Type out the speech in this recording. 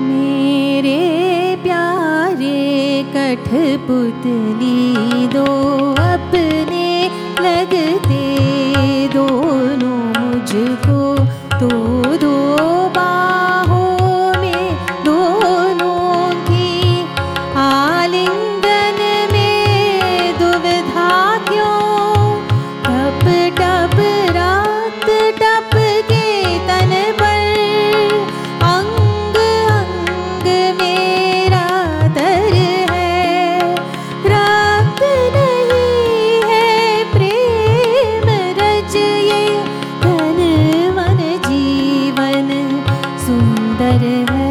मेरे प्यारे कठपुतली दो अपने लगते दोनों मुझको तो Hare Hare